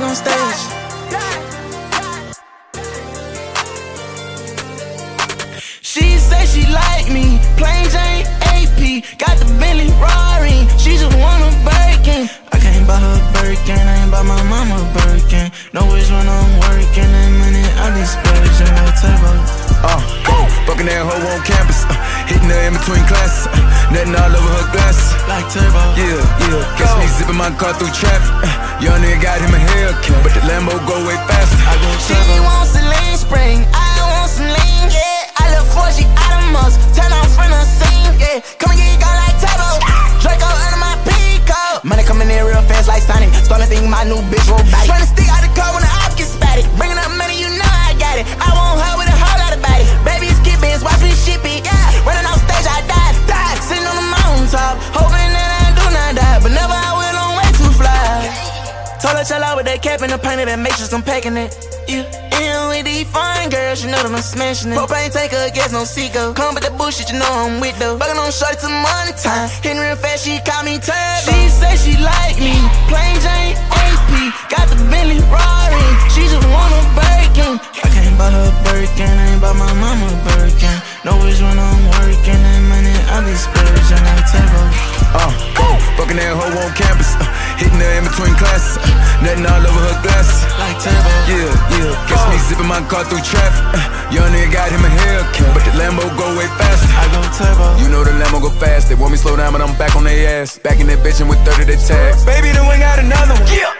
walk on stage. She say she like me, plain Jane AP, got the Bentley Rari. She just want a Birkin. I can't buy her Birkin, I ain't buy my mama Birkin. Know which one I'm working, and money I be splurging like turbo. Uh, fucking that hoe on campus, uh, hitting her in between classes, uh, nothing all over her glasses. Like turbo. Yeah, yeah. Catch me zipping my car through traffic. Uh, young nigga got him a Hellcat, but the Lambo go way faster. I go She turbo. wants a lean spring, I want some lean, yeah. I look for she out of must, turn off from the scene, yeah. Come and get it gone like Turbo, Draco under my peacoat. Money coming in real fast like Sonic, starting to think my new bitch robotic. Tryna stick out the car when the op get spatted. Bringing up money, you know I got it. I Told her chill out with that cap and the painted and make sure I'm packing it. Yeah. In with these fine girls, you know that I'm smashing it. Propane take her gas, no seco. Come with the bullshit, you know I'm with though. Fucking on shorty to money time. Hitting real fast, she call me turbo. She say she like me, plain Jane AP, got the Bentley Rari. She just want a Birkin. I can't buy her Birkin, I ain't buy my mama Birkin. Know which one I'm working, and money I be splurging like turbo. Uh, fucking that hoe on campus, uh, hitting her in between classes, uh, nothing all over her glasses. Like turbo. Yeah, yeah. Catch me zipping my car through traffic. Uh, young nigga got him a Hellcat, but the Lambo go way faster. I go turbo. You know the Lambo go fast. They want me slow down, but I'm back on their ass. Back in that bitch and with 30 they tags. Baby, the wing got another one. Yeah.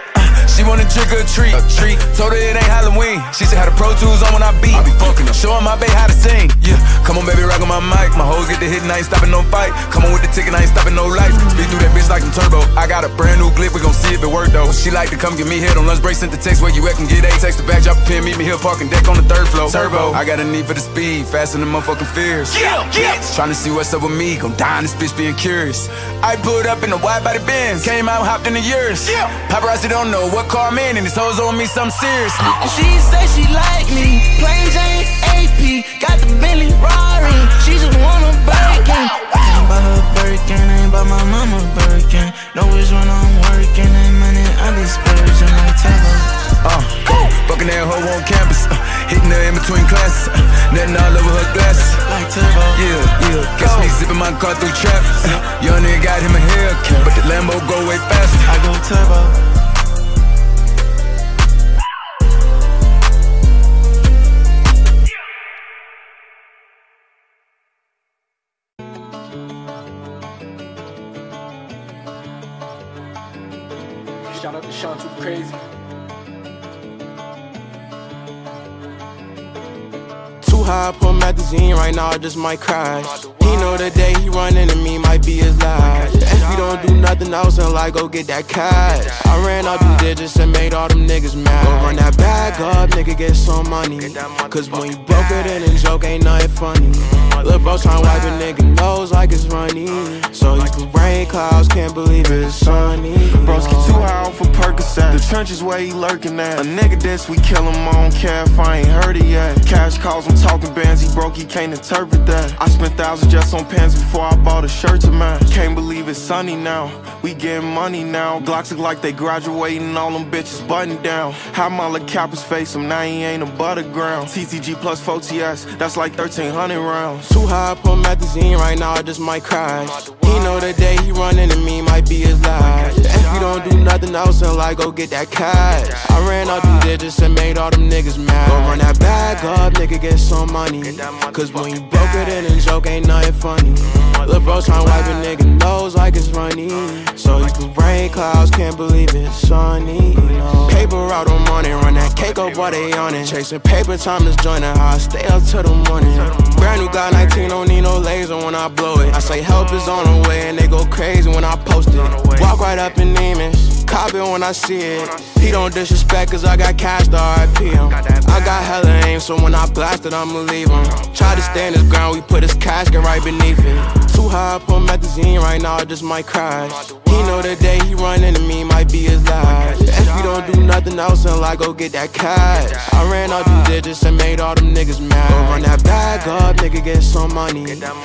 She wanna trick or treat. A treat. Told her it ain't Halloween. She said, how the Pro Tools on when I beat. I be fucking her. Showing my bae how to sing. Yeah. Come on, baby, rock on my mic. My hoes get the hit and I ain't stopping no fight. Come on with the ticket, I ain't stopping no lights. Speed through that bitch like I'm turbo. I got a brand new clip, we gon' see if it work though. She like to come get me hit on lunch break, sent the text where you at, can get A. Text the back, drop a pin, meet me here, parking deck on the third floor. Turbo. I got a need for the speed, faster than motherfucking fears. Yeah, yeah. Trying to see what's up with me, gon' die in this bitch being curious. I pulled up in a wide body Benz, came out, hopped in the years. Yeah. Paparazzi don't know what car I'm and these hoes on me something serious. She say she like me, plain Jane AP, got the Bentley Rari. She just want a Birkin. I ain't buy her Birkin, I ain't buy my mama Birkin. Know which one I'm working, and money I be splurging like turbo. Uh, fucking that hoe on campus, uh, hitting her in between classes, uh, nothing all over her glasses. Like turbo. Yeah, yeah. Catch me zipping my car through traffic. Uh, young nigga got him a Hellcat, but the Lambo go way faster. I go turbo. High up on magazine right now, I just might crash. He know the day he run into me might be his last. If you don't do nothing else, then like go get that cash. I ran up them digits and made all them niggas mad. Go run that bag up, nigga, get some money. Cause when you broke it in a joke, ain't nothing funny. Lil' bro tryna wipe a nigga nose like it's runny. So you can rain clouds, can't believe it's sunny. Broski too high off for Percocet. The trenches where he lurking at. A nigga this, we kill him on calf, I ain't heard it yet. Cash calls, I'm talking bands, he broke, he can't interpret that. I spent thousands just on pants before I bought a shirt to match. Can't believe it's sunny now. We getting money now. Glocks look like they graduating, all them bitches buttoned down. How my little face him, now he ain't above the ground. TCG plus 4TS, that's like 1300 rounds. Too high up on magazine right now, I just might crash. He know the day he run into me might be his last. If you don't do nothing else, then like go get that cash. I ran up them digits and made all them niggas mad. Go run that bag up, nigga, get some money. Cause when you broke it in a joke, ain't nothing funny. Lil' bro tryna wipe a nigga nose like it's runny. So you can rain clouds, can't believe it's sunny. No. Paper out on money, run that cake up while they on it. Chasing paper, time is joining how I stay up till the morning. Brand new guy 19, don't need no laser when I blow it. I say help is on the way and they go crazy when I post it. Walk right up in demons, cop it when I see it. He don't disrespect cause I got cash to RIP him. I got hella aim, so when I blast it, I'ma leave him. Try to stand his ground, we put his casket right beneath it. Too high, put magazine right now, I just might cry. He know the day he run into me might be his last. If you don't do nothing else, then I go get that cash. I ran all these digits and made all them niggas mad. Go run that bag up, nigga, get some money.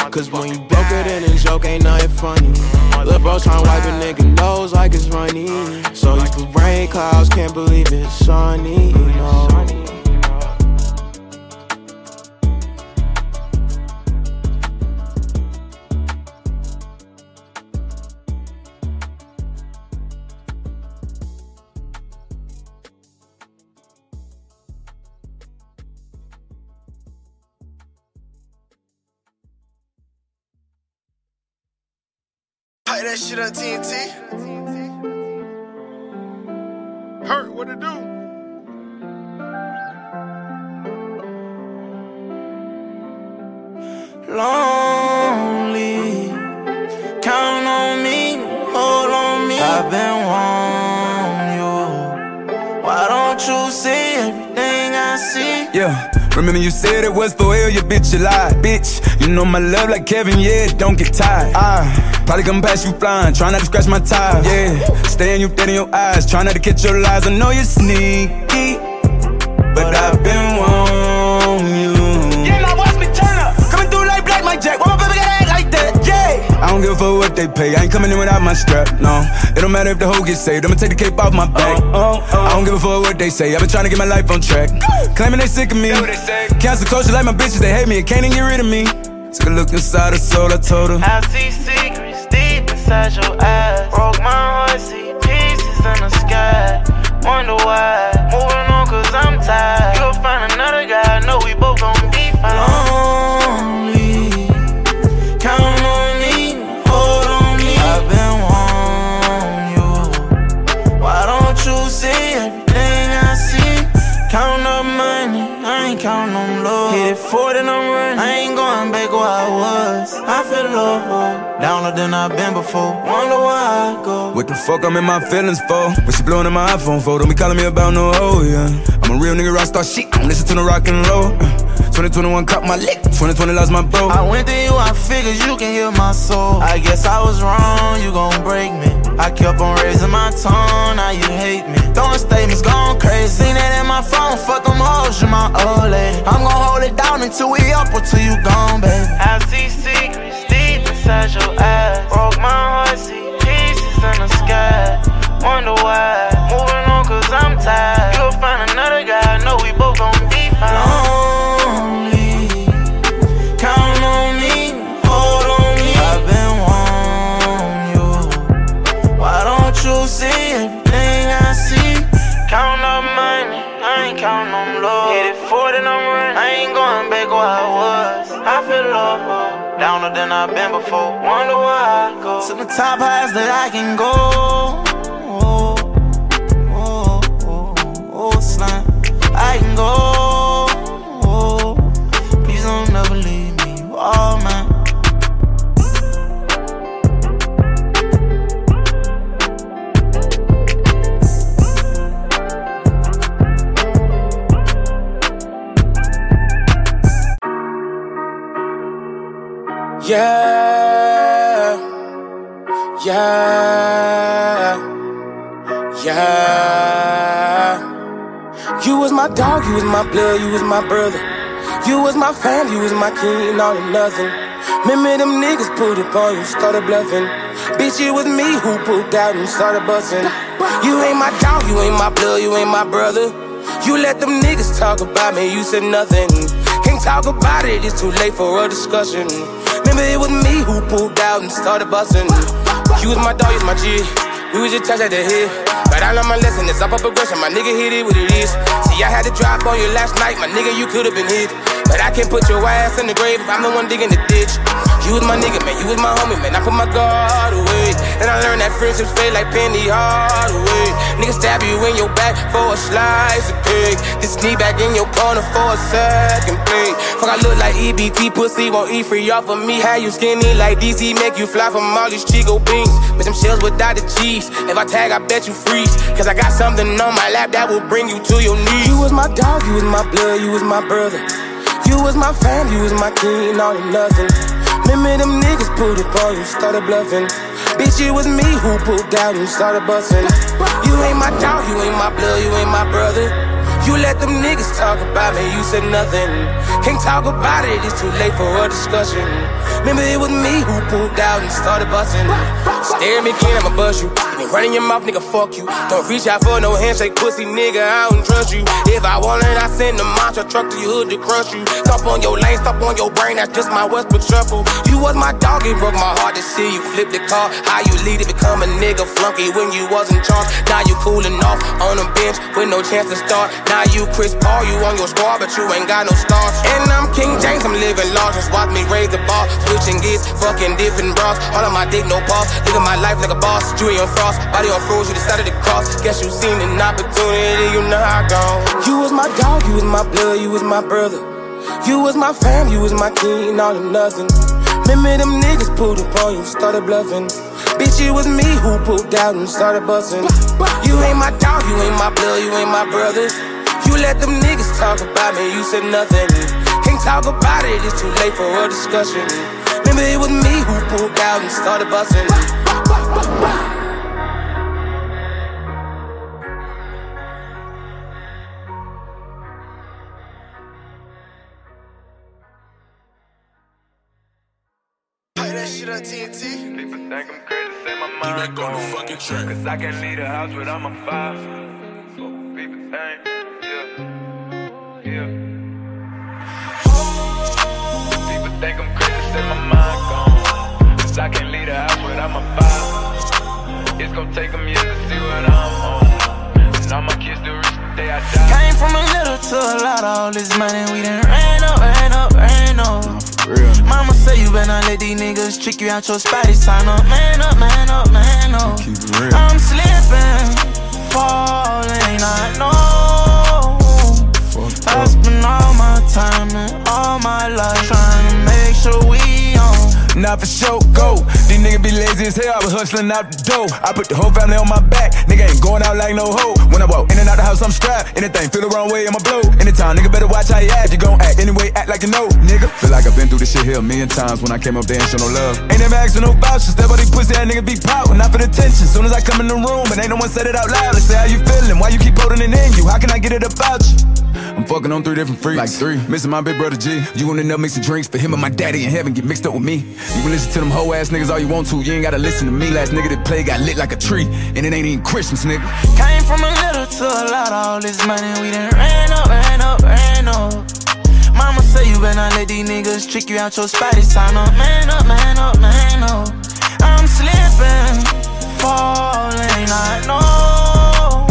Cause when you broke it in a joke, ain't nothing funny. Lil' bro tryna wipe a nigga nose like it's runny. So you can rain clouds, can't believe it's sunny, you know. That shit on TNT. Hurt, what it do? Remember you said it was for real, you bitch, you lied, bitch. You know my love like Kevin, yeah, don't get tired. I probably come past you flying, try not to scratch my tires, yeah. Staring you dead in your eyes, try not to catch your lies. I know you're sneaky, but I've been Yeah. I give a fuck what they pay. I ain't coming in without my strap, no. It don't matter if the hoe gets saved. I'ma take the cape off my back. Oh, oh, oh. I don't give a fuck what they say. I've been trying to get my life on track. Claiming they sick of me. They say. Cancel culture like my bitches. They hate me and can't even get rid of me. Took a look inside her soul. I told her. I see secrets deep inside your eyes. Broke my heart, see pieces in the sky. Wonder why. Moving on cause I'm tired. You'll find Hit it 40 and I'm running. I ain't going back where I was. I feel low. Downer than I've been before. Wonder why I go. What the fuck I'm in my feelings for? When she blowing in my iPhone for? Don't be calling me about no hoe, yeah. I'm a real nigga rock star shit. I don't listen to no rock and roll. Uh, 2021 cut my lick. 2020 lost my bro. I went through you, I figured you can hear my soul. I guess I was wrong, you gon' break me. I kept on raising my tone, now you hate me. Throwing statements, going crazy. Seen that in my phone, fuck them hoes, you until we up until you gone, Ain't counting on low. Hit it 40 and I'm running. I ain't going back where I was. I feel low, downer than I've been before. Wonder why I go to the top highs that I can go. Oh, oh, oh, oh, slime. I can go. Yeah, yeah, yeah. You was my dog, you was my blood, you was my brother. You was my fam, you was my king, all or nothing. Remember them niggas pulled up on you, started bluffing. Bitch, it was me who pulled out and started busting. You ain't my dog, you ain't my blood, you ain't my brother. You let them niggas talk about me, you said nothing. Can't talk about it, it's too late for a discussion. Remember it was me who pulled out and started busting. You was my dog, you was my G. We was just touch at the hip. But I learned my lesson, it's up a progression. My nigga hit it what it is. See, I had to drop on you last night, my nigga, you could've been hit. But I can't put your ass in the grave if I'm the one digging the ditch. You was my nigga, man, you was my homie, man. I put my guard away. And I learned that friendships fade like Penny Hardaway. Nigga stab you in your back for a slice of cake. This knee back in your corner for a second plate. Fuck, I look like EBT pussy, won't eat free off of me. How you skinny like DC, make you fly from all these Chico beans. With them shells without the cheese. If I tag, I bet you freeze. Cause I got something on my lap that will bring you to your knees. You was my dog, you was my blood, you was my brother. You was my fam, you was my king, all or nothing. Remember them niggas pulled it on you, started bluffing. Bitch, it was me who pulled out and started busting. You ain't my dog, you ain't my blood, you ain't my brother. You let them niggas talk about me, you said nothing. Can't talk about it, it's too late for a discussion. Remember it was me who pulled out and started busting. Stare at me again, I'ma bust you. You running your mouth, nigga, fuck you. Don't reach out for no handshake, pussy nigga, I don't trust you. If I want it, I send a monster truck to your hood to crush you. Stop on your lane, stop on your brain, that's just my Westbrook shuffle. You was my dog, it broke my heart to see you flip the car. How you lead it, become a nigga flunky when you wasn't charged. Now you cooling off on a bench with no chance to start. Now you Chris Paul, you on your squad, but you ain't got no stars. And I'm King James, I'm living large. Just watch me raise the bar, switching gears, fucking different bras. All of my dick, no pause. Living my life like a boss. Julian Frost, body on froze, you decided to cross. Guess you seen an opportunity, you know how I go. You was my dog, you was my blood, you was my brother. You was my fam, you was my king, all them nothing. Remember them niggas pulled up on you, started bluffing. Bitch, it was me who pulled out and started busting. You ain't my dog, you ain't my blood, you ain't my brother. You let them niggas talk about me, you said nothing. Can't talk about it, it's too late for a discussion. Remember it was me who pulled out and started busting. That shit on TNT. People think I'm crazy, say my mind gone. fucking track. Cause I can't leave the house without my fire. So people think, yeah, yeah. People think I'm crazy, say my mind gone. Cause I can't leave the house without my fire. It's gonna take them years to see what I'm on. And all my kids do reach the day I die. Came from a little to a lot, all this money we done ran up, ran up, ran up. Mama say you better let these niggas trick you out your spotty sign up. Man up, man up, man up. Keep it real. I'm slipping, falling, I know. Fucked I spend all my time and all my life trying to make sure we on. Not for sure, go. These niggas be lazy as hell, I was hustling out the door. I put the whole family on my back, nigga ain't going out like no hoe. I'm strapped. Anything feel the wrong way, I'ma blow. Anytime, nigga better watch how you act. You gon' act anyway, act like you know, nigga. Feel like I've been through this shit here a million times when I came up there and show no love. Ain't never for no vouchers, that these pussy that nigga be proud, not for the attention. Soon as I come in the room, but ain't no one said it out loud. They say how you feeling, why you keep holding it in you? How can I get it about you? I'm fucking on three different freaks. Like three. Missing my big brother G. You wanna end up mixing drinks for him and my daddy in heaven get mixed up with me. You can listen to them hoe ass niggas all you want to. You ain't gotta listen to me. Last nigga that played got lit like a tree. And it ain't even Christmas, nigga. Came from a little to a lot, all this money we done ran up, ran up, ran up. Mama say you better not let these niggas trick you out your spotty sign up. Oh, man up, man up, man up. I'm slipping, falling, I know.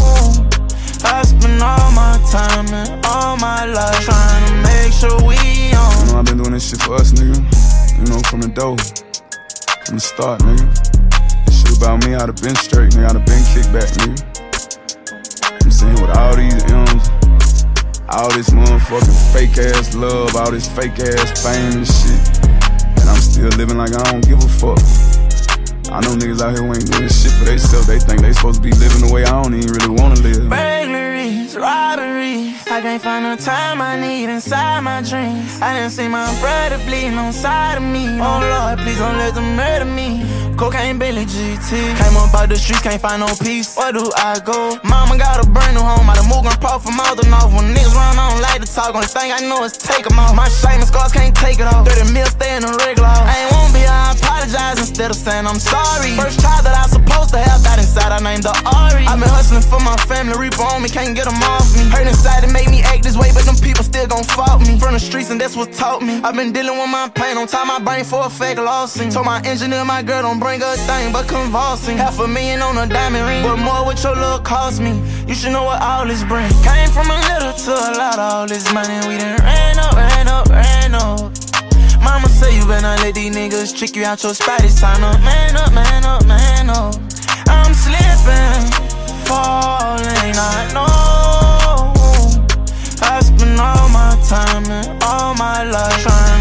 I spend all my all my life trying to make sure we on. You know, I've been doing this shit for us, nigga. You know, from the dough. From the start, nigga. This shit about me, I'd have been straight, nigga. I'd have been kicked back, nigga. I'm saying with all these M's, all this motherfucking fake ass love, all this fake ass fame and shit. And I'm still living like I don't give a fuck. I know niggas out here who ain't doing shit for themselves. They think they supposed to be living the way I don't even really wanna live. Burglaries, robberies. I can't find the time I need inside my dreams. I didn't see my brother bleeding on side of me. Oh Lord, please don't let them murder me. Cocaine Billy GT. Came up out the streets, can't find no peace. Where do I go? Mama got a brand new home. I done moved on pro from out off. When niggas run, I don't like to talk. Only thing I know is take them off. My shame and scars can't take it off. 30 mil stay in the regular. I ain't won't be, I apologize instead of saying I'm sorry. First child that I supposed to have died inside, I named the Ari. I've been hustling for my family, reaper on me, can't get them off me. Hurt inside to made me act this way, but them people still gon' fault me. From the streets, and that's what taught me. I've been dealing with my pain, on top my brain for a fake lawsuit. Told my engineer, my girl, don't bring a thing but convulsing. Half a million on a diamond ring, but more what your look cost me. You should know what all this bring. Came from a little to a lot, all this money we done ran up, ran up, ran up. Mama say you better not let these niggas trick you out your spotty sign up. Man up, man up, man up. I'm slipping, falling, I know. I spend all my time and all my life trying